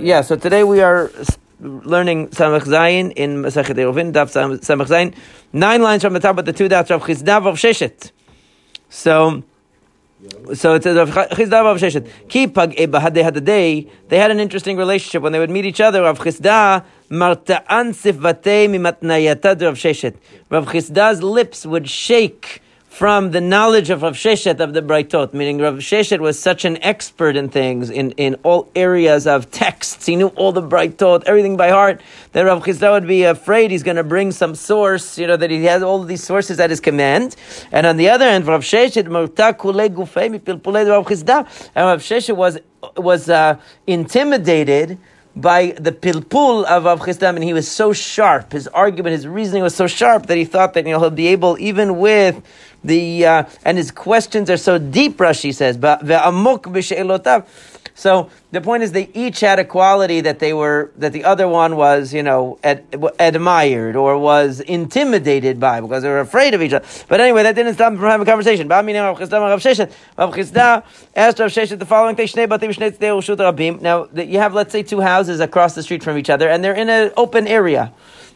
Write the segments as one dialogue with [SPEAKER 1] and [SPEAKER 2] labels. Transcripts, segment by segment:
[SPEAKER 1] Yeah, so today we are learning Samach Zayin in Masachet Eruvin, Daf Samach Zayin. Nine lines from the top of the two dots of Chizdav of Sheshet. So, so it says of Chizdav of Sheshet. Ki pag ebahade hadadei. They had an interesting relationship when they would meet each other. Rav Chizda marta'an sifvatei mimatnayata Rav Sheshet. Rav Chizda's lips would shake from the knowledge of Rav Sheshet of the Braitot, meaning Rav Sheshet was such an expert in things, in, in all areas of texts. He knew all the Braitot, everything by heart, that Rav Chizda would be afraid he's going to bring some source, you know, that he has all these sources at his command. And on the other hand, Rav Sheshet, Rav Chizda, and Rav Sheshet was, was uh, intimidated by the pilpul of Rav Chisda, and he was so sharp. His argument, his reasoning was so sharp that he thought that you know he'll be able, even with the uh, and his questions are so deep. Rashi says, but the ve'amok b'she'elotav. So the point is, they each had a quality that they were that the other one was, you know, ad, admired or was intimidated by because they were afraid of each other. But anyway, that didn't stop them from having a conversation. Now that you have, let's say, two houses across the street from each other, and they're in an open area.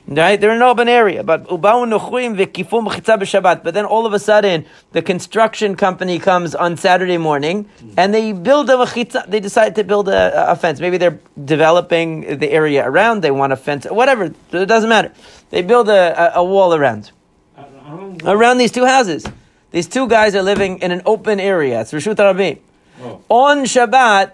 [SPEAKER 1] Right? They're in an open area. But ubau nuchuim v'kifu mechitza. But then all of a sudden, the construction company comes on Saturday morning hmm. and they build a mechitza. They decide to build a, a fence. Maybe they're developing the area around. They want a fence. Whatever. It doesn't matter. They build a, a, a wall around. Around these two houses. These two guys are living in an open area. It's Rishut Rabim.
[SPEAKER 2] Oh.
[SPEAKER 1] On Shabbat,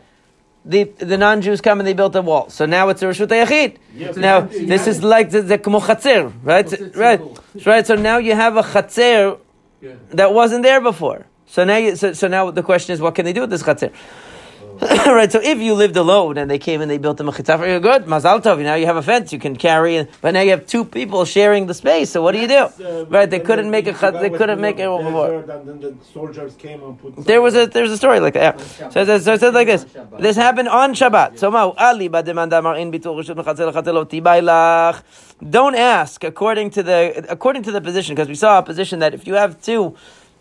[SPEAKER 1] the, the non-Jews come and they built a wall. So now it's a Rishut Yachid. Now, this is like the, the Kmo Chatzir, right? Right. Right. So now you have a Chatzir
[SPEAKER 2] Yeah.
[SPEAKER 1] that wasn't there before. So now, you, so, so now the question is, what can they do with this chatzir? right. So if you lived alone and they came and they built a mechitza for you, good, mazal tov. Now you have a fence you can carry, and, but now you have two people sharing the space. So what do you do?
[SPEAKER 2] Uh,
[SPEAKER 1] right. They couldn't make a they couldn't make it before.
[SPEAKER 2] desert And then the soldiers came and put.
[SPEAKER 1] There was a there's a story like that. Yeah. So, it says- so it says like this. This happened on Shabbat. So Ma'u, Ali b'deman damar in bitul rishut mechatzel chatzel lo tibay lach. Don't ask according to the according to the position because we saw a position that if you have two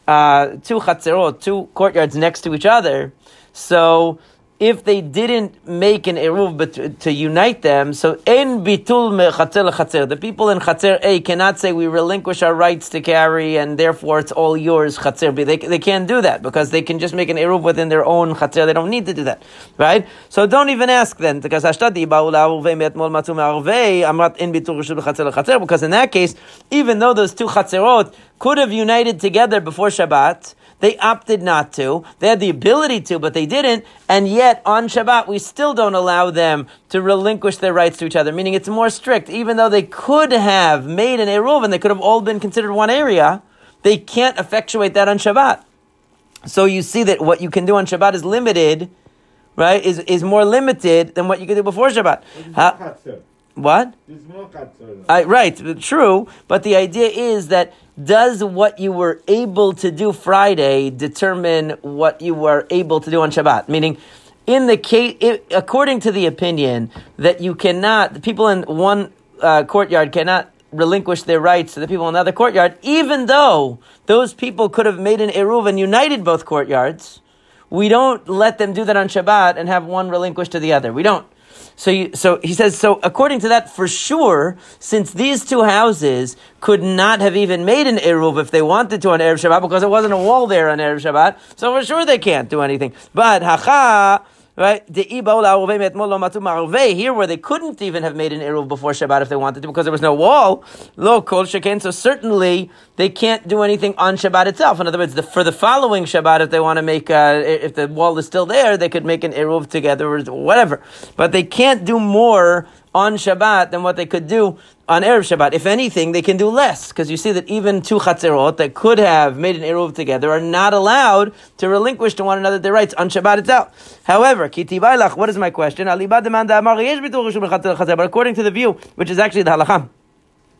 [SPEAKER 1] uh, two chatzerot, two courtyards next to each other, so if they didn't make an eruv but to unite them, so en bitul me chatzer chatzer. The people in chatzer A cannot say we relinquish our rights to carry and therefore it's all yours chatzer B. They, they can't do that because they can just make an eruv within their own chatzer. They don't need to do that, right? So don't even ask then because hashtadi me'arvei amrat en bitul because in that case, even though those two chatzerot could have united together before Shabbat. They opted not to. They had the ability to, but they didn't. And yet, on Shabbat, we still don't allow them to relinquish their rights to each other. Meaning, it's more strict. Even though they could have made an eruv and they could have all been considered one area, they can't effectuate that on Shabbat. So you see that what you can do on Shabbat is limited, right? Is is more limited than what you can do before Shabbat.
[SPEAKER 2] There's
[SPEAKER 1] How-
[SPEAKER 2] no chatzer.
[SPEAKER 1] what?
[SPEAKER 2] There's no chatzer.
[SPEAKER 1] I, right, true. But the idea is that does what you were able to do Friday determine what you were able to do on Shabbat? Meaning, in the case, it, according to the opinion that you cannot, the people in one uh, courtyard cannot relinquish their rights to the people in another courtyard, even though those people could have made an eruv and united both courtyards. We don't let them do that on Shabbat and have one relinquished to the other. We don't. So, you, so he says. So, according to that, for sure, since these two houses could not have even made an eruv if they wanted to on erev Shabbat because there wasn't a wall there on erev Shabbat, so for sure they can't do anything. But hacha. Right, here where they couldn't even have made an eruv before Shabbat if they wanted to because there was no wall. Lo kol. So certainly they can't do anything on Shabbat itself. In other words, the, for the following Shabbat, if they want to make, uh, if the wall is still there, they could make an eruv together or whatever. But they can't do more on Shabbat than what they could do on Erev Shabbat. If anything, they can do less, because you see that even two chatzerot that could have made an Eruv together are not allowed to relinquish to one another their rights on Shabbat itself. However, kitibaylach, what is my question? But according to the view, which is actually the halachah,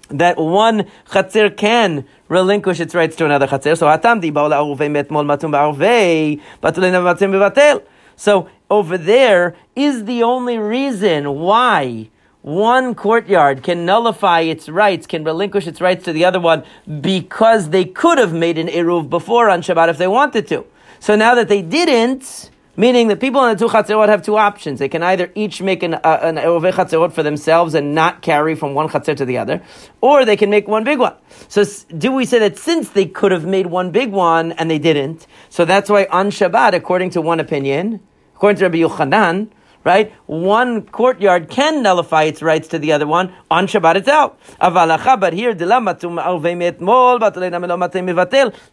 [SPEAKER 1] that one chatzir can relinquish its rights to another chatzir. So. So over there is the only reason why one courtyard can nullify its rights, can relinquish its rights to the other one because they could have made an eruv before on Shabbat if they wanted to. So now that they didn't, Meaning that people in the two chatzerot have two options. They can either each make an, uh, an Eruv chatzerot for themselves and not carry from one chatzer to the other, or they can make one big one. So do we say that since they could have made one big one and they didn't, so that's why on Shabbat, according to one opinion, according to Rabbi Yochanan, right? One courtyard can nullify its rights to the other one on Shabbat itself. Avalacha, but here,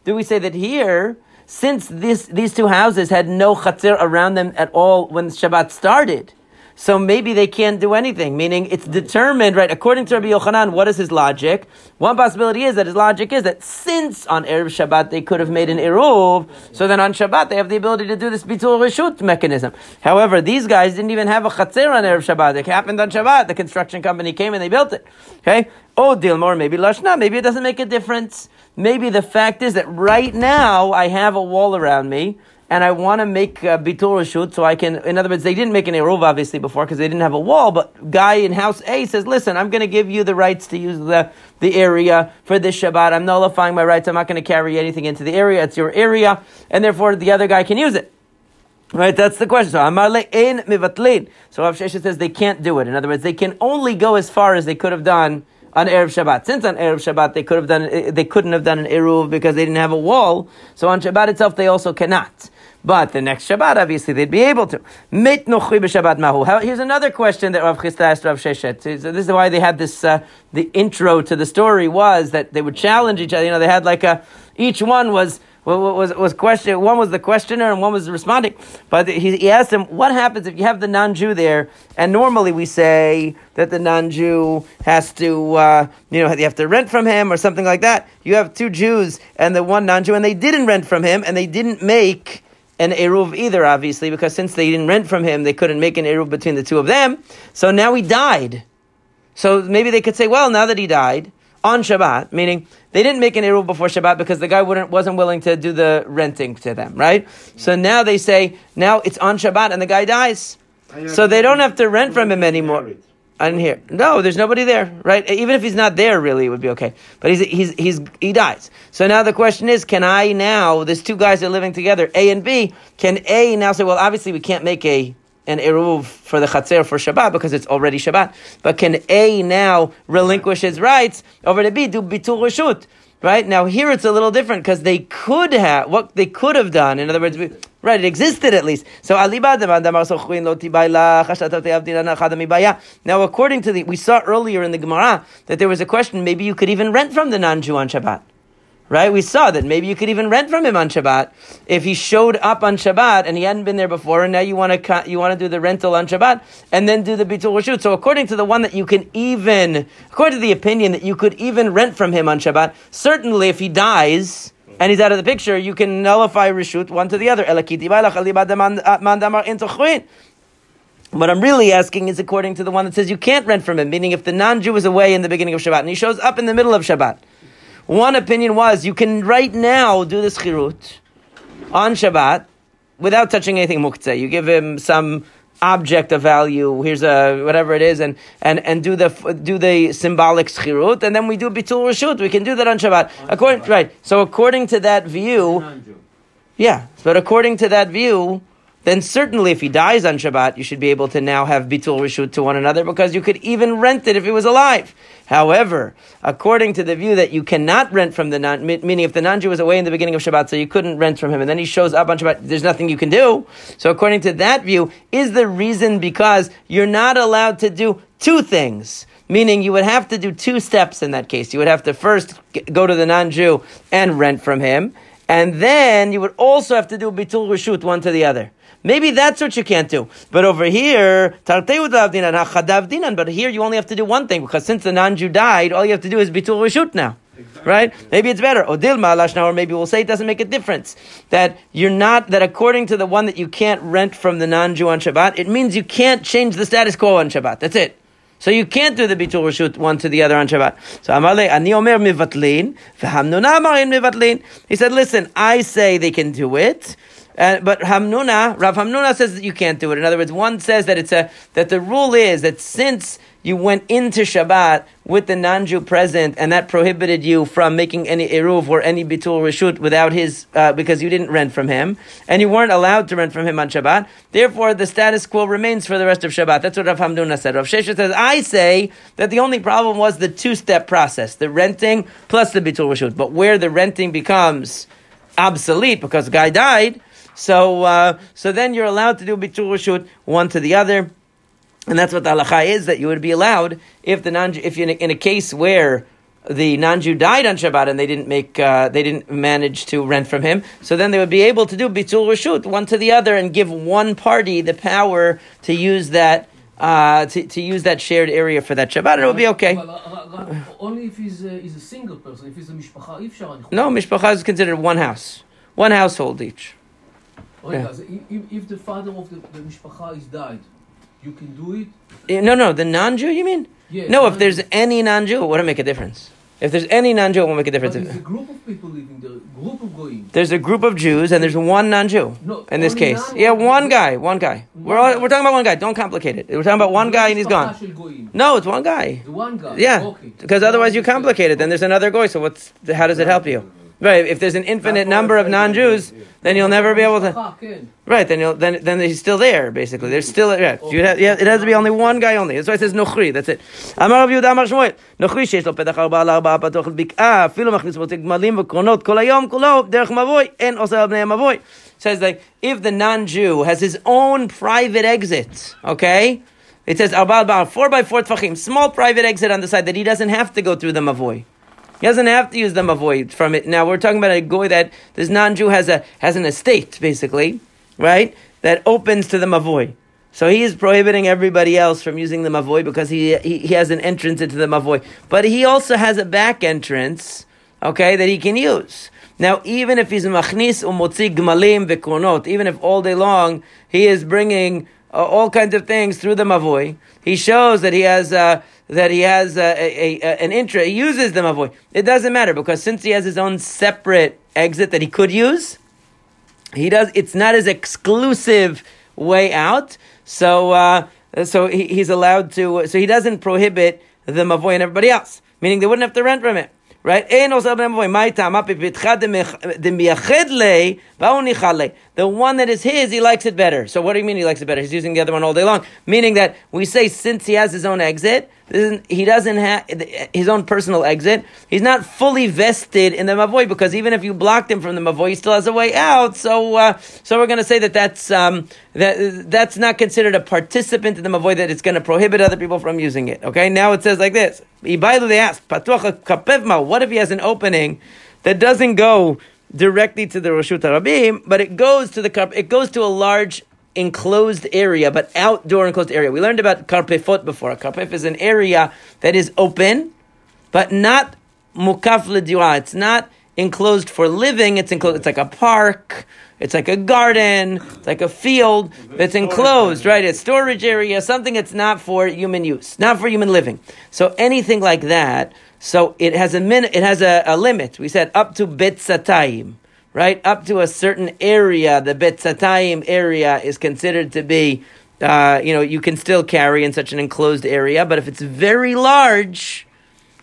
[SPEAKER 1] do we say that here, since this, these two houses had no chatzir around them at all when Shabbat started, so maybe they can't do anything, meaning it's determined, right? According to Rabbi Yochanan, what is his logic? One possibility is that his logic is that since on Erev Shabbat they could have made an Eruv, so then on Shabbat they have the ability to do this Bitul Rishut mechanism. However, these guys didn't even have a Chatzir on Erev Shabbat. It happened on Shabbat. The construction company came and they built it. Okay? Oh, Dilmor, maybe Lashna, maybe it doesn't make a difference. Maybe the fact is that right now I have a wall around me and I want to make uh, bitul reshut, so I can. In other words, they didn't make an eruv obviously before because they didn't have a wall. But guy in house A says, "Listen, I'm going to give you the rights to use the the area for this Shabbat. I'm nullifying my rights. I'm not going to carry anything into the area. It's your area, and therefore the other guy can use it." Right, that's the question. So Amar ein mivatlin. So Rav Sheshet says they can't do it. In other words, they can only go as far as they could have done on erev Shabbat. Since on erev Shabbat they could have done, they couldn't have done an eruv because they didn't have a wall. So on Shabbat itself they also cannot. But the next Shabbat, obviously, they'd be able to. Mit b'Shabbat mahu. Here's another question that Rav Chisda asked Rav Sheshet. This is why they had this. Uh, the intro to the story was that they would challenge each other. You know, they had like a. Each one was was was question. One was the questioner and one was responding. But he, he asked him, "What happens if you have the non-Jew there?" And normally we say that the non-Jew has to, uh, you know, you have to rent from him or something like that. You have two Jews and the one non-Jew, and they didn't rent from him, and they didn't make an Eruv either, obviously, because since they didn't rent from him, they couldn't make an Eruv between the two of them. So now he died. So maybe they could say, well, now that he died on Shabbat, meaning they didn't make an Eruv before Shabbat because the guy wouldn't, wasn't willing to do the renting to them, right? So now they say, now it's on Shabbat and the guy dies. So they don't have to rent from him anymore. I didn't hear. No, there's nobody there, right? Even if he's not there, really, it would be okay. But he's, he's, he's, he dies. So now the question is, can I now, there's two guys that are living together, A and B, can A now say, well, obviously we can't make a, an eruv for the chatzir for Shabbat because it's already Shabbat. But can A now relinquish his rights over to B, do bitul? Right now, here it's a little different because they could have what they could have done. In other words, we, right, it existed at least. So now, according to the, we saw earlier in the Gemara that there was a question. Maybe you could even rent from the non-Jew on Shabbat. Right? We saw that maybe you could even rent from him on Shabbat if he showed up on Shabbat and he hadn't been there before, and now you want to you want to do the rental on Shabbat and then do the bitul reshut. So according to the one that you can even, according to the opinion that you could even rent from him on Shabbat, certainly if he dies and he's out of the picture, you can nullify reshut one to the other. Ah, what I'm really asking is according to the one that says you can't rent from him, meaning if the non-Jew is away in the beginning of Shabbat and he shows up in the middle of Shabbat. One opinion was you can right now do this chirut on Shabbat without touching anything muktzeh. You give him some object of value. Here's a whatever it is, and and and do the do the symbolic schirut, and then we do bitul reshut. We can do that on Shabbat. according right. So according to that view, yeah. But according to that view, then certainly if he dies on Shabbat, you should be able to now have bitul reshut to one another because you could even rent it if he was alive. However, according to the view that you cannot rent from the non, meaning if the non-Jew was away in the beginning of Shabbat, so you couldn't rent from him, and then he shows up on Shabbat, there's nothing you can do. So according to that view, is the reason because you're not allowed to do two things. Meaning you would have to do two steps in that case. You would have to first go to the non-Jew and rent from him, and then you would also have to do bitul reshut one to the other. Maybe that's what you can't do. But over here, tarteu davdinan, hachadav dinan. But here you only have to do one thing because since the non-Jew died, all you have to do is bitul reshut now. Right? Maybe it's better. Odil malash now, or maybe we'll say it doesn't make a difference. That you're not, that according to the one that you can't rent from the non-Jew on Shabbat, it means you can't change the status quo on Shabbat. That's it. So you can't do the bitul reshut one to the other on Shabbat. So Amalei, ani omer mivatlin, v'hamnuna amarin mivatlin. He said, listen, I say they can do it, Uh, but Hamnuna, Rav Hamnuna says that you can't do it. In other words, one says that it's a that the rule is that since you went into Shabbat with the non-Jew present, and that prohibited you from making any eruv or any bitul reshut without his, uh, because you didn't rent from him, and you weren't allowed to rent from him on Shabbat. Therefore, the status quo remains for the rest of Shabbat. That's what Rav Hamnuna said. Rav Sheshet says, I say that the only problem was the two-step process, the renting plus the bitul reshut. But where the renting becomes obsolete because the guy died, so uh, so then you're allowed to do bitul reshut one to the other, and that's what the halacha is that you would be allowed if the non if you're in a, in a case where the non-Jew died on Shabbat and they didn't make uh, they didn't manage to rent from him. So then they would be able to do bitul reshut one to the other and give one party the power to use that. Uh, to, to use that shared area for that Shabbat, it will be okay.
[SPEAKER 3] Only if he's a, he's a single person, if he's a mishpacha,
[SPEAKER 1] No, mishpacha is considered one house, one household each.
[SPEAKER 3] If, the father of the, the mishpacha is died, you can do it?
[SPEAKER 1] No, no, the non Jew, you mean?
[SPEAKER 3] Yeah,
[SPEAKER 1] no, if there's any non Jew, it wouldn't make a difference. If there's any non Jew, it won't make a difference.
[SPEAKER 3] But there's a group of people living there, group of going.
[SPEAKER 1] There's a group of Jews, and there's one non Jew
[SPEAKER 3] no,
[SPEAKER 1] in this case.
[SPEAKER 3] Non-
[SPEAKER 1] yeah, one guy, one guy. One we're, all, we're talking about one guy, don't complicate it. We're talking about one guy, and he's gone. No, it's one guy.
[SPEAKER 3] The one guy?
[SPEAKER 1] Yeah. Because otherwise you complicate it. Then there's another guy, so what's, how does it help you? Right. If there's an infinite number of non-Jews, then you'll never be able to.
[SPEAKER 3] משפחה, כן.
[SPEAKER 1] Right. Then you'll then then he's still there. Basically, there's still yeah. You have, yeah. It has to be only one guy only. That's why it says nochri. That's it. אמר רב יהודה אמר שמואל, נוכרי שיש לו פתח ארבעה לארבעה פתוח לבקעה, אפילו מכניס בו גמלים וקרונות כל היום כולו דרך מבוי, אין עושה על בני המבוי. Says like if the non-Jew has his own private exit, okay. It says arba'al ba'al, four by four tfachim, small private exit on the side that he doesn't have to go through the mavoy. He doesn't have to use the mavoy from it. Now we're talking about a goy that this non-Jew has a has an estate, basically, right? That opens to the mavoy. So he is prohibiting everybody else from using the mavoy because he, he he has an entrance into the mavoy. But he also has a back entrance, okay, that he can use. Now, even if he's machnis umotzi gmalim vekronot, even if all day long he is bringing uh, all kinds of things through the mavoy, he shows that he has uh, that he has a, a, a an interest, he uses the mavoi. It doesn't matter because since he has his own separate exit that he could use, he does. It's not his exclusive way out. So uh, so he, he's allowed to. So he doesn't prohibit the mavoi and everybody else. Meaning they wouldn't have to rent from it. Right? The one that is his, he likes it better. So what do you mean he likes it better? He's using the other one all day long. Meaning that we say since he has his own exit, he doesn't have his own personal exit. He's not fully vested in the mavoy because even if you blocked him from the mavoy, he still has a way out. So, uh, so we're going to say that that's um, that that's not considered a participant in the mavoy. That it's going to prohibit other people from using it. Okay. Now it says like this: Ibailu they asked, "Patuach kapevma." What if he has an opening that doesn't go directly to the Rashut Harabim, but it goes to the it goes to a large enclosed area, but outdoor enclosed area. We learned about karpefot before. Karpef is an area that is open, but not mukaf l'dira. It's not enclosed for living. It's enclosed. It's like a park. It's like a garden. It's like a field that's enclosed, right? It's storage area, something that's not for human use, not for human living. So anything like that. So it has a min, It has a, a limit. We said up to betzatayim, right? Up to a certain area. The betzatayim area is considered to be. Uh, you know, you can still carry in such an enclosed area, but if it's very large,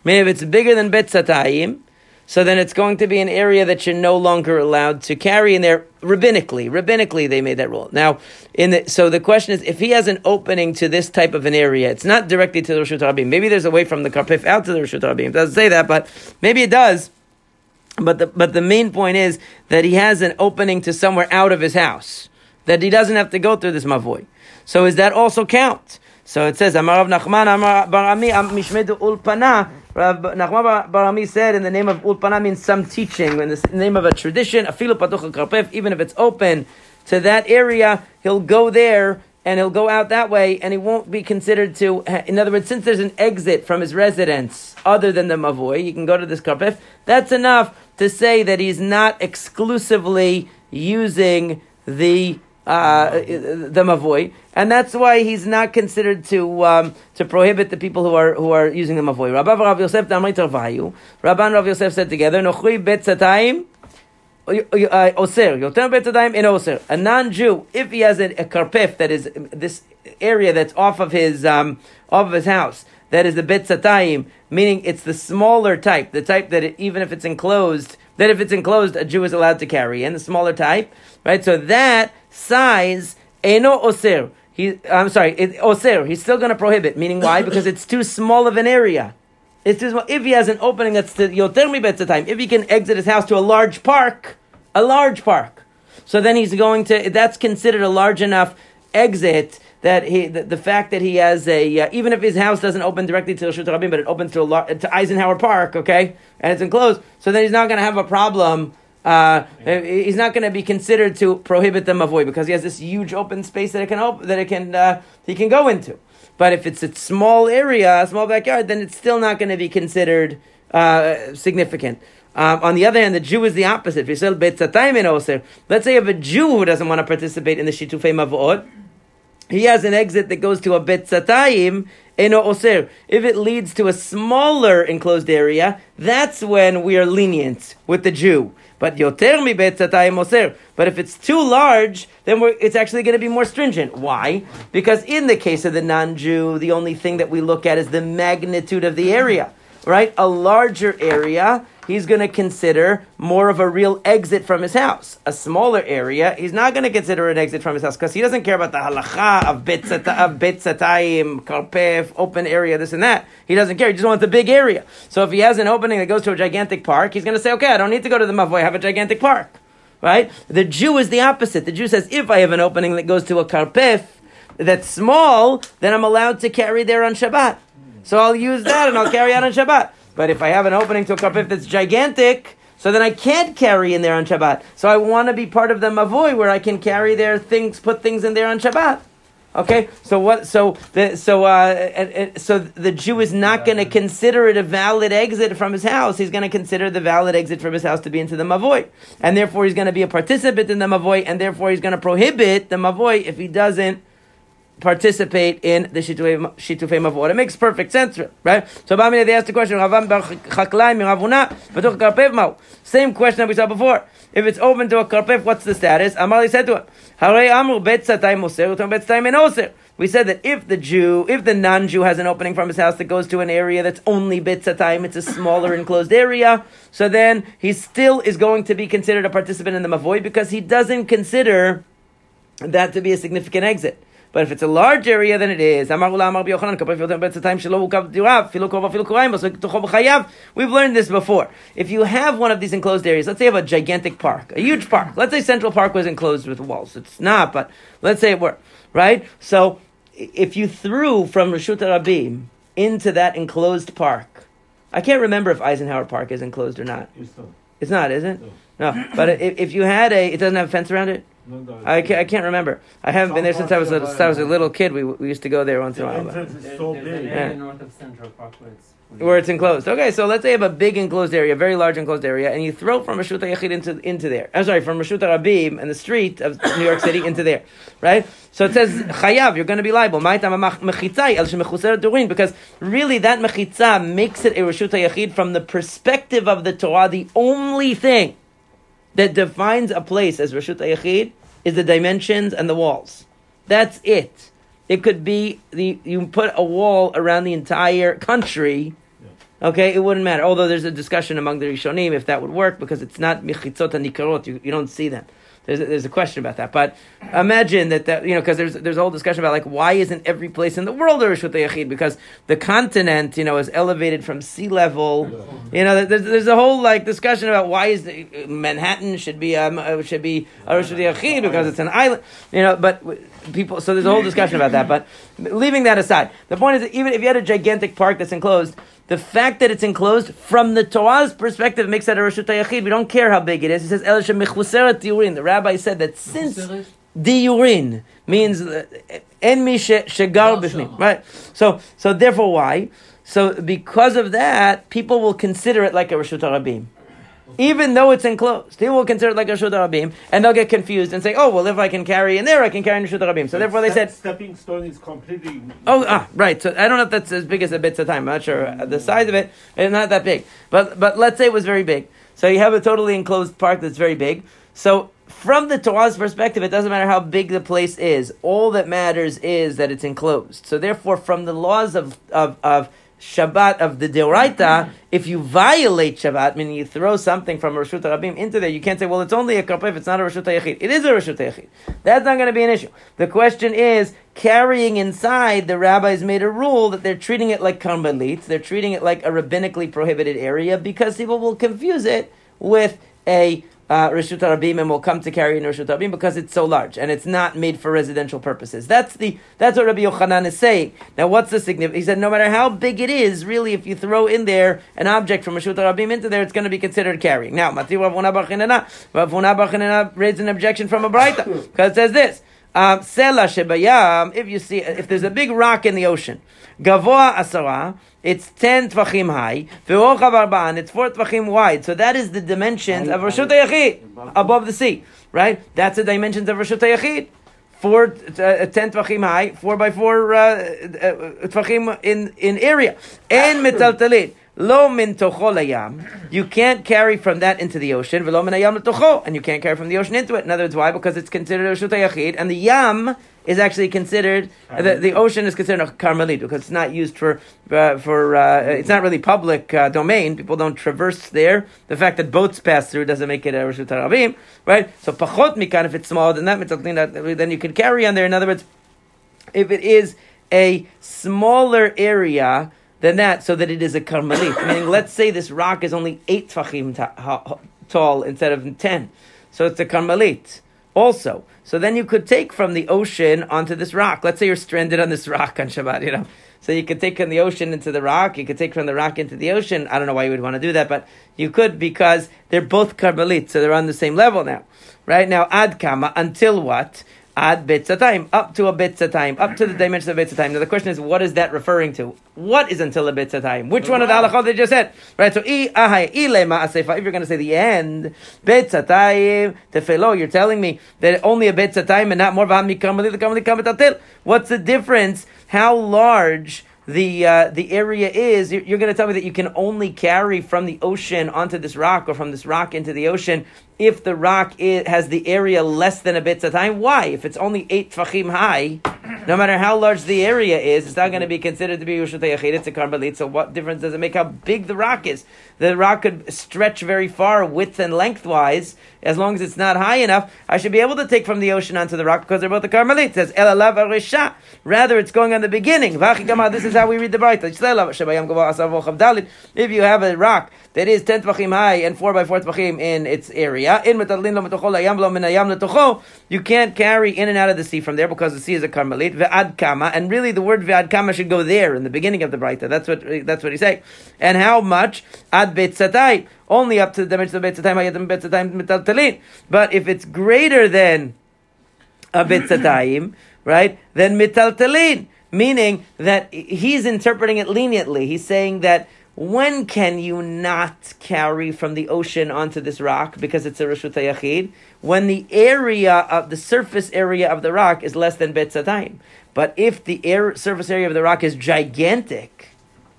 [SPEAKER 1] Meaning if it's bigger than Betzatayim, so then it's going to be an area that you're no longer allowed to carry in there rabbinically. Rabbinically, they made that rule. Now, in the, so the question is, if he has an opening to this type of an area, it's not directly to the Rishut Rabim. Maybe there's a way from the Karpif out to the Rishut Rabim. It doesn't say that, but maybe it does. But the, but the main point is that he has an opening to somewhere out of his house. That he doesn't have to go through this mavoy. So does that also count? So it says, Amar Rav Nachman, Amar Barami, Mishmedu Ulpana. Rav Nachman Barami said, in the name of Ulpana means some teaching, in the name of a tradition, Afilu Karpef, even if it's open to that area, he'll go there and he'll go out that way, and he won't be considered to. In other words, since there's an exit from his residence other than the mavoy, you can go to this karpef. That's enough to say that he's not exclusively using the uh, the mavoy, and that's why he's not considered to um, to prohibit the people who are who are using the mavoy. Rabban Rav Yosef. Rabban Rav Yosef said together, Nochri bet satayim uh, Oser, Yoter Betzadayim in Oser. A non-Jew, if he has a, a karpef that is this area that's off of his um, off of his house, that is the Betzatayim, meaning it's the smaller type, the type that it, even if it's enclosed, that if it's enclosed, a Jew is allowed to carry, and the smaller type, right? So that size, Eno osir. He, I'm sorry, it, Oser. He's still going to prohibit. Meaning why? Because it's too small of an area. It's too small. If he has an opening that's the Yoter Mi Betzatayim, if he can exit his house to a large park, a large park. So then he's going to, that's considered a large enough exit that he, the, the fact that he has a, uh, even if his house doesn't open directly to Rishut Rabim, but it opens to, a, lar- to Eisenhower Park, okay, and it's enclosed, so then he's not going to have a problem. Uh, he's not going to be considered to prohibit them avoid because he has this huge open space that it can open, that it can uh, he can go into. But if it's a small area, a small backyard, then it's still not going to be considered uh, significant. Um, on the other hand, the Jew is the opposite. Let's say if a Jew who doesn't want to participate in the Shitufei Mavot, he has an exit that goes to a Betzatayim, Eno Oser. If it leads to a smaller enclosed area, that's when we are lenient with the Jew. But Yoter mi Betzatayim Oser. But if it's too large, then it's actually going to be more stringent. Why? Because in the case of the non-Jew, the only thing that we look at is the magnitude of the area. Right? A larger area he's going to consider more of a real exit from his house. A smaller area, he's not going to consider an exit from his house because he doesn't care about the halacha of betzatayim, karpef, open area, this and that. He doesn't care. He just wants a big area. So if he has an opening that goes to a gigantic park, he's going to say, okay, I don't need to go to the mavoy, I have a gigantic park. Right? The Jew is the opposite. The Jew says, if I have an opening that goes to a karpef that's small, then I'm allowed to carry there on Shabbat. So I'll use that and I'll carry out on Shabbat. But if I have an opening to a karpif that's gigantic, so then I can't carry in there on Shabbat. So I want to be part of the mavoy where I can carry their things, put things in there on Shabbat. Okay, so what? So the so uh, so the Jew is not going to consider it a valid exit from his house. He's going to consider the valid exit from his house to be into the mavoy, and therefore he's going to be a participant in the mavoy, and therefore he's going to prohibit the mavoy if he doesn't participate in the Shitufei Mavot. It makes perfect sense, right? So Bamina, they asked the question, Same question that we saw before. If it's open to a karpef, what's the status? Amali said to him, we said that if the Jew, if the non-Jew has an opening from his house that goes to an area that's only bitzatayim, it's a smaller enclosed area, so then he still is going to be considered a participant in the mavoy because he doesn't consider that to be a significant exit. But if it's a large area, then it is. We've learned this before. If you have one of these enclosed areas, let's say you have a gigantic park, a huge park. Let's say Central Park was enclosed with walls. It's not, but let's say it were, right? So if you threw from Rishut Rabim into that enclosed park, I can't remember if Eisenhower Park is enclosed or not. It's not, is it? No. no. But if, if you had a, it doesn't have a fence around it? I can't, I can't remember. I haven't been there since I was a, since I was a little kid. We, we used to go there once in a while. but-
[SPEAKER 2] entrance is so big.
[SPEAKER 1] Yeah.
[SPEAKER 4] north of Central Park where it's
[SPEAKER 1] enclosed. Okay, so let's say you have a big enclosed area, a very large enclosed area, and you throw from Rashut Yachid into, into there. I'm sorry, from Rashut Rabim and the street of New York City into there. Right? So it says, Chayav, you're going to be liable. Ma'atam mach- mechitzai el shemechuseret durin, Because really that mechitza makes it a Rashut Yachid from the perspective of the Torah. The only thing that defines a place as Rashut Yachid is the dimensions and the walls. That's it. It could be the you put a wall around the entire country. Okay, it wouldn't matter. Although there's a discussion among the Rishonim if that would work because it's not michitzot and nikarot. You, you don't see them. There's a, there's a question about that. But imagine that that you know because there's there's a whole discussion about like why isn't every place in the world a Rishut Yachid because the continent you know is elevated from sea level. You know there's, there's a whole like discussion about why is the, Manhattan should be um, uh, should be a Rishut Yachid because it's an island. You know, but people. So there's a whole discussion about that. But leaving that aside, the point is that even if you had a gigantic park that's enclosed. The fact that it's enclosed, from the Torah's perspective, makes that a Rishut Yachid. We don't care how big it is. It says El Shemichuseret Diurin. The rabbi said that since diurin means uh, en mi she- shegar. Right. So so therefore why? So because of that, people will consider it like a Rishut Rabim. Even though it's enclosed, they will consider it like a Rishut Rabim, and they'll get confused and say, "Oh, well, if I can carry in there, I can carry in Rabim." So therefore, they said,
[SPEAKER 2] stepping stone is completely.
[SPEAKER 1] Oh, ah, right. So I don't know if that's as big as a bit of time. I'm not sure the size of it. It's not that big. But but let's say it was very big. So you have a totally enclosed park that's very big. So from the Torah's perspective, it doesn't matter how big the place is. All that matters is that it's enclosed. So therefore, from the laws of, of, of Shabbat of the Deoraita, if you violate Shabbat, meaning you throw something from Rashut Rabim into there, you can't say, well, it's only a karpef, it's not a Rashut Yachid. It is a Rashut Yachid. That's not going to be an issue. The question is, carrying inside, the rabbis made a rule that they're treating it like karmelit, they're treating it like a rabbinically prohibited area because people will confuse it with a uh, Rishut Rabim and will come to carry in Rishut Rabim because it's so large and it's not made for residential purposes. That's the that's what Rabbi Yochanan is saying. Now, what's the significance? He said, no matter how big it is, really, if you throw in there an object from Rishut Rabim into there, it's going to be considered carrying. Now, Mati Rav Huna Bar Chinana, Rav Huna Bar Chinana raised an objection from a Braita because it says this. Um, if you see, if there's a big rock in the ocean, gavoa asara, it's 10 tvachim high, ve'ochav arba'an, it's 4 tvachim wide. So that is the dimensions of Rashut HaYachid, above the sea, right? That's the dimensions of Rashut HaYachid. Four, uh, 10 tvachim high, 4 by 4 uh, uh, tvachim in, in area. En metaltalit. Lo min tocho You can't carry from that into the ocean. V'lo min tocho, and you can't carry from the ocean into it. In other words, why? Because it's considered a yachid, and the yam is actually considered the, the ocean is considered a karmelit because it's not used for uh, for uh, it's not really public uh, domain. People don't traverse there. The fact that boats pass through doesn't make it a rishut harabim, right? So pachot mikan if it's smaller than that, then you can carry on there. In other words, if it is a smaller area than that, so that it is a karmelit. Meaning, let's say this rock is only eight tfachim ta- ha- tall instead of ten, so it's a karmelit. Also, so then you could take from the ocean onto this rock. Let's say you're stranded on this rock on Shabbat, you know. So you could take from the ocean into the rock. You could take from the rock into the ocean. I don't know why you would want to do that, but you could because they're both karmelit, so they're on the same level now. Right now, ad kama until what? Ad time, up to a bits of time, up to the dimension of bits of time. Now the question is, what is that referring to? What is until a time? Which one of the halachot they just said? Right, so i ahai ilema asefa, if you're going to say the end, time tefelo, you're telling me that only a time and not more v'ham mikamali l'kamali kamatatil. What's the difference? How large the uh, the area is, you're going to tell me that you can only carry from the ocean onto this rock or from this rock into the ocean if the rock is, has the area less than a bit of time. Why? If it's only eight tfachim high, no matter how large the area is, it's not going to be considered to be Yushut it's a Karmelit. So what difference does it make how big the rock is? The rock could stretch very far width and lengthwise, as long as it's not high enough. I should be able to take from the ocean onto the rock because they're both the Karmelit. It says, Elalav Arisha. Rather, it's going on the beginning. This is how we read the Braita. If you have a rock that is 10 tvachim high and 4 by 4 tvachim in its area, you can't carry in and out of the sea from there because the sea is a karmelit. Kama, and really the word ve'ad kama should go there in the beginning of the Braita. That's what that's what he's saying. And how much? Ad betzatai. Only up to the dimension of betzatai, betzatai metaltalin. But if it's greater than a betzatayim, right, then metaltalin. Meaning that he's interpreting it leniently. He's saying that when can you not carry from the ocean onto this rock because it's a Rishut Yachid? When the area of the surface area of the rock is less than Betzadayim. But if the air, surface area of the rock is gigantic,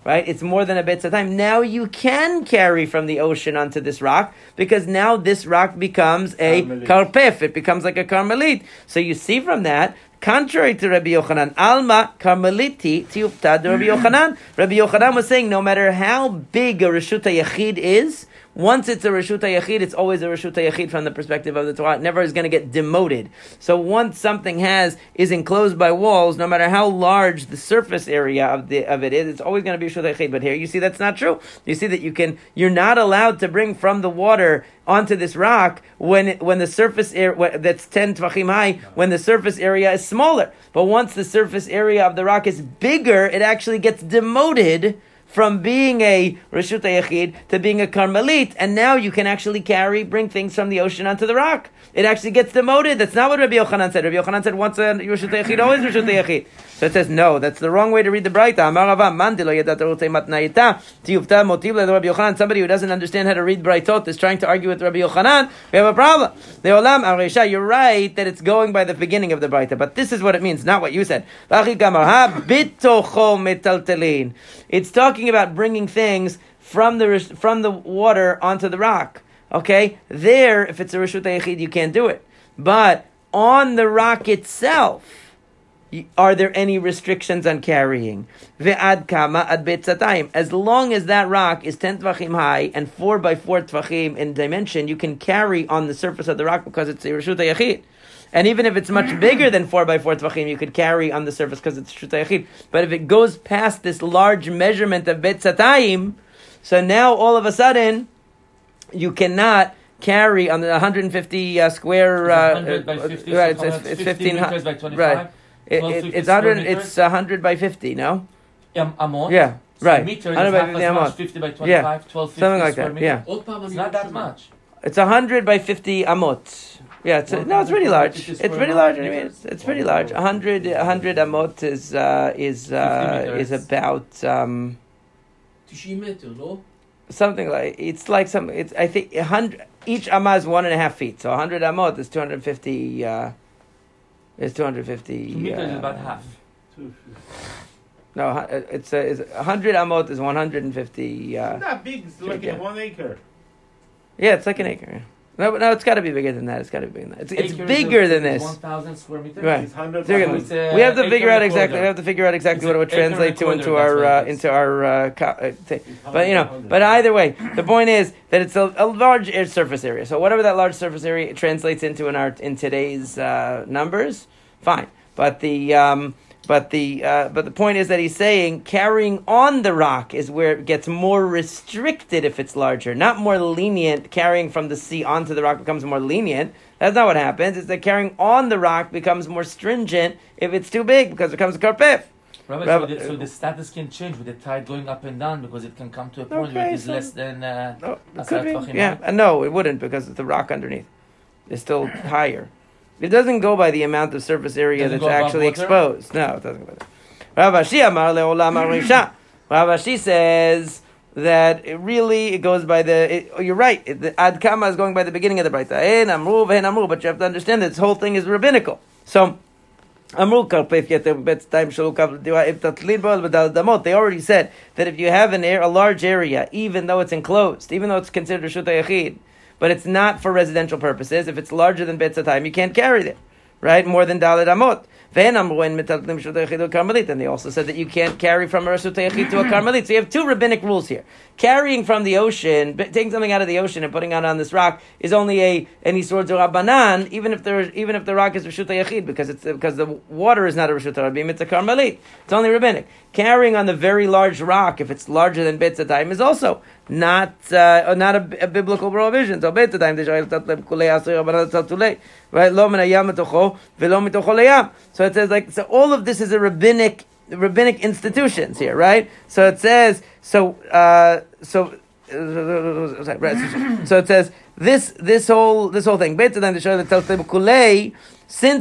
[SPEAKER 1] right? It's more than a Betzadayim. Now you can carry from the ocean onto this rock because now this rock becomes a karpef. It becomes like a karmelit. So you see from that Contrary to Rabbi Yochanan, Alma Karmeliti Tiuftad Rabbi mm. Yochanan. Rabbi Yochanan was saying no matter how big a Rishuta Yachid is, once it's a Rishuta Yachid, it's always a Rishuta Yachid from the perspective of the Torah. It never is going to get demoted. So once something has is enclosed by walls, no matter how large the surface area of the of it is, it's always going to be Rishuta Yachid. But here you see that's not true. You see that you can you're not allowed to bring from the water onto this rock when when the surface area that's ten tvachim high when the surface area is smaller. But once the surface area of the rock is bigger, it actually gets demoted from being a Rishut Yachid to being a Karmelit, and now you can actually carry, bring things from the ocean onto the rock. It actually gets demoted. That's not what Rabbi Yochanan said. Rabbi Yochanan said once a Rishut Yachid, always Rishut Yachid. So it says, no, that's the wrong way to read the Braita. Somebody who doesn't understand how to read Braitot is trying to argue with Rabbi Yochanan. We have a problem. Olam Arisha, you're right that it's going by the beginning of the Braita, but this is what it means, not what you said. It's talking about bringing things from the from the water onto the rock. Okay, there, if it's a reshut yachid, you can't do it. But on the rock itself, are there any restrictions on carrying? Ve'ad kama ad betzatayim. As long as that rock is 10 tvachim high and 4 by 4 tvachim in dimension, you can carry on the surface of the rock because it's a reshut yachid. And even if it's much bigger than 4 by 4 tvachim, you could carry on the surface because it's shutayachid. But if it goes past this large measurement of bet satayim, so now all of a sudden, you cannot carry on the 150 uh, square. Uh,
[SPEAKER 5] by uh, 50,
[SPEAKER 1] right, it's, it's,
[SPEAKER 5] it's 1500
[SPEAKER 1] Right. It, it, it's 100, it's 100 by 50, no?
[SPEAKER 5] Um.
[SPEAKER 1] Yeah,
[SPEAKER 5] so
[SPEAKER 1] right.
[SPEAKER 5] Meter
[SPEAKER 1] 100 by 50 amount.
[SPEAKER 5] 50 by 25, yeah.
[SPEAKER 1] Something like that,
[SPEAKER 5] meter.
[SPEAKER 1] yeah.
[SPEAKER 5] It's not that much.
[SPEAKER 1] It's 100 by 50 amot. Yeah, it's, no, it's pretty large. It's pretty large. I mean, it's, it's pretty large. 100, 100 amot is uh, is uh, is about um, something like it's like some. It's I think hundred each amot is one and a half feet. So hundred amot is two hundred fifty. Uh, is
[SPEAKER 5] two hundred fifty. Meter is
[SPEAKER 1] uh,
[SPEAKER 5] about half.
[SPEAKER 1] No, it's, a it's 100 amot is 150. Uh,
[SPEAKER 2] it's not big, it's like a one acre.
[SPEAKER 1] Yeah, it's like an acre yeah. No, no, it's got to be bigger than that. It's got to be bigger than that. It's, it's
[SPEAKER 5] Acre is
[SPEAKER 1] bigger than this.
[SPEAKER 5] 1,000 square meters.
[SPEAKER 1] Right. So you're
[SPEAKER 2] by
[SPEAKER 1] gonna-
[SPEAKER 5] It's, uh,
[SPEAKER 1] we have to figure out exactly. We have to figure out exactly what it would
[SPEAKER 5] acre and a
[SPEAKER 1] translate to into our uh, into our uh, co- uh, thing. But you know, but either way, the point is that it's a, a large air surface area. So whatever that large surface area translates into in our in today's uh, numbers, fine. But the um, but the uh, but the point is that he's saying carrying on the rock is where it gets more restricted if it's larger, not more lenient. Carrying from the sea onto the rock becomes more lenient. That's not what happens. It's that carrying on the rock becomes more stringent if it's too big because it becomes a karpif.
[SPEAKER 5] Rabbi,
[SPEAKER 1] Rabbi-
[SPEAKER 5] so, the, so the status can change with the tide going up and down because it can come to a point where
[SPEAKER 1] Okay,
[SPEAKER 5] it is
[SPEAKER 1] so-
[SPEAKER 5] less than. Uh,
[SPEAKER 1] be. Yeah, and no, it wouldn't because the rock underneath. is still higher. It doesn't go by the amount of surface area that's actually exposed. No, it doesn't go by that. Rav Ashi says that it really it goes by the. It, oh, you're right. It, the Ad Kama is going by the beginning of the Brayta. Eh, en Amru, Ven Amru. But you have to understand that this whole thing is rabbinical. So. They already said that if you have an air, a large area, even though it's enclosed, even though it's considered Shuta Yachid, but it's not for residential purposes, if it's larger than Bet Satayim, you can't carry it, right? More than Dalet Amot. And they also said that you can't carry from a Rishut HaYachid to a Karmelit. So you have two rabbinic rules here. Carrying from the ocean, taking something out of the ocean and putting it on this rock is only a any sort of rabbanan, even if there even if the rock is rishut yachid, because it's because the water is not a rabim, it's a karmelit. It's only rabbinic. Carrying on the very large rock, if it's larger than betzatayim, is also not uh, not a, a biblical prohibition. So rabbanan tatulei right lo min hayam mitocho velo mitocho leyam. So it says like so all of this is a rabbinic rabbinic institutions here, right? So it says so uh, so. So it says this this whole this whole thing. Since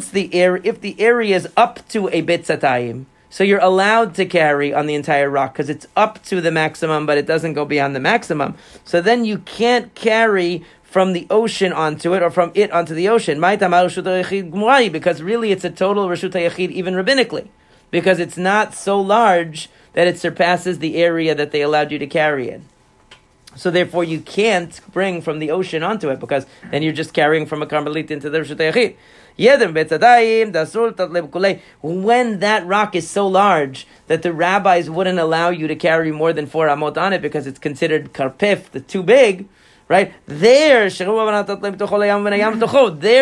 [SPEAKER 1] the air if the area is up to a betzatayim, so you're allowed to carry on the entire rock because it's up to the maximum, but it doesn't go beyond the maximum. So then you can't carry from the ocean onto it or from it onto the ocean. Because really it's a total Rashut Yachid, even rabbinically. Because it's not so large that it surpasses the area that they allowed you to carry in. So therefore, you can't bring from the ocean onto it because then you're just carrying from a Carmelit into the Rishut. When that rock is so large that the rabbis wouldn't allow you to carry more than four amot on it because it's considered karpif, the too big, right? There, there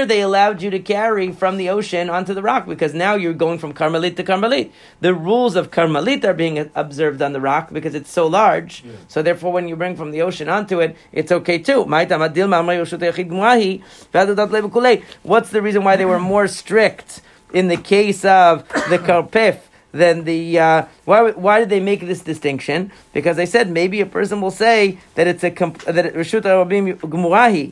[SPEAKER 1] they allowed you to carry from the ocean onto the rock because now you're going from Carmelit to Carmelit. The rules of Carmelit are being observed on the rock because it's so large. So therefore, when you bring from the ocean onto it, it's okay too. What's the reason why they were more strict in the case of the Karpif? Then the uh, why why did they make this distinction? Because they said maybe a person will say that it's a that reshut rabim gmurahi.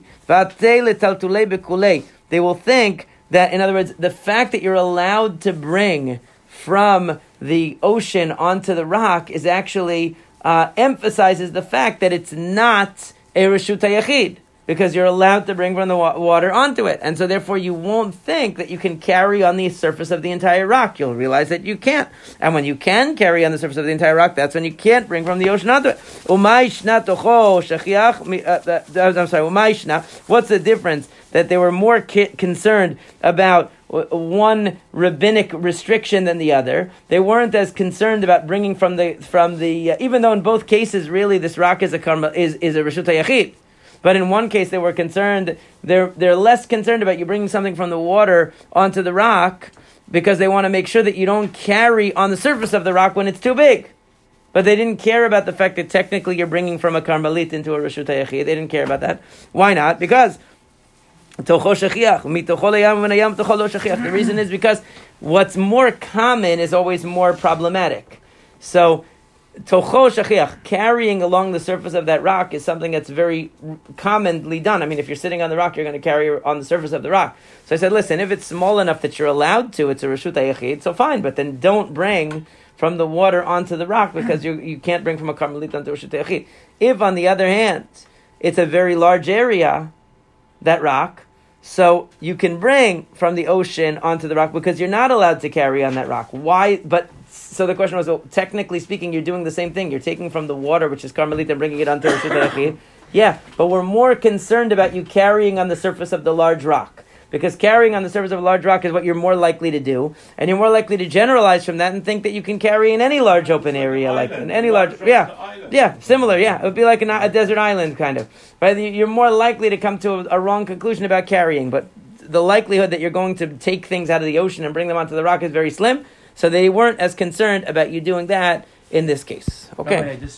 [SPEAKER 1] They will think that in other words, the fact that you're allowed to bring from the ocean onto the rock is actually uh, emphasizes the fact that it's not a reshut yachid. Because you're allowed to bring from the wa- water onto it. And so therefore you won't think that you can carry on the surface of the entire rock. You'll realize that you can't. And when you can carry on the surface of the entire rock, that's when you can't bring from the ocean onto it. Uh, I'm sorry. What's the difference? That they were more ki- concerned about one rabbinic restriction than the other. They weren't as concerned about bringing from the from the uh, even though in both cases really this rock is a karma is is a reshut yachid. But in one case, they were concerned. They're they're less concerned about you bringing something from the water onto the rock because they want to make sure that you don't carry on the surface of the rock when it's too big. But they didn't care about the fact that technically you're bringing from a karmelit into a yachid. They didn't care about that. Why not? Because. The reason is because what's more common is always more problematic. So, tocho shechiach, carrying along the surface of that rock is something that's very commonly done. I mean, if you're sitting on the rock, you're going to carry on the surface of the rock. So I said, listen, if it's small enough that you're allowed to, it's a reshut yachid, so fine, but then don't bring from the water onto the rock because you, you can't bring from a karmelit onto a reshut yachid. If, on the other hand, it's a very large area, that rock. So you can bring from the ocean onto the rock because you're not allowed to carry on that rock. Why? But so the question was, well, technically speaking, you're doing the same thing. You're taking from the water, which is Carmelita, and bringing it onto the Rishut Yeah, but we're more concerned about you carrying on the surface of the large rock. Because carrying on the surface of a large rock is what you're more likely to do, and you're more likely to generalize from that and think that you can carry in any large open area, like in any large, yeah, yeah, similar, yeah. It would be like an, a desert island kind of. Right? You- You're more likely to come to a, a wrong conclusion about carrying, but the likelihood that you're going to take things out of the ocean and bring them onto the rock is very slim. So they weren't as concerned about you doing that in this case. Okay.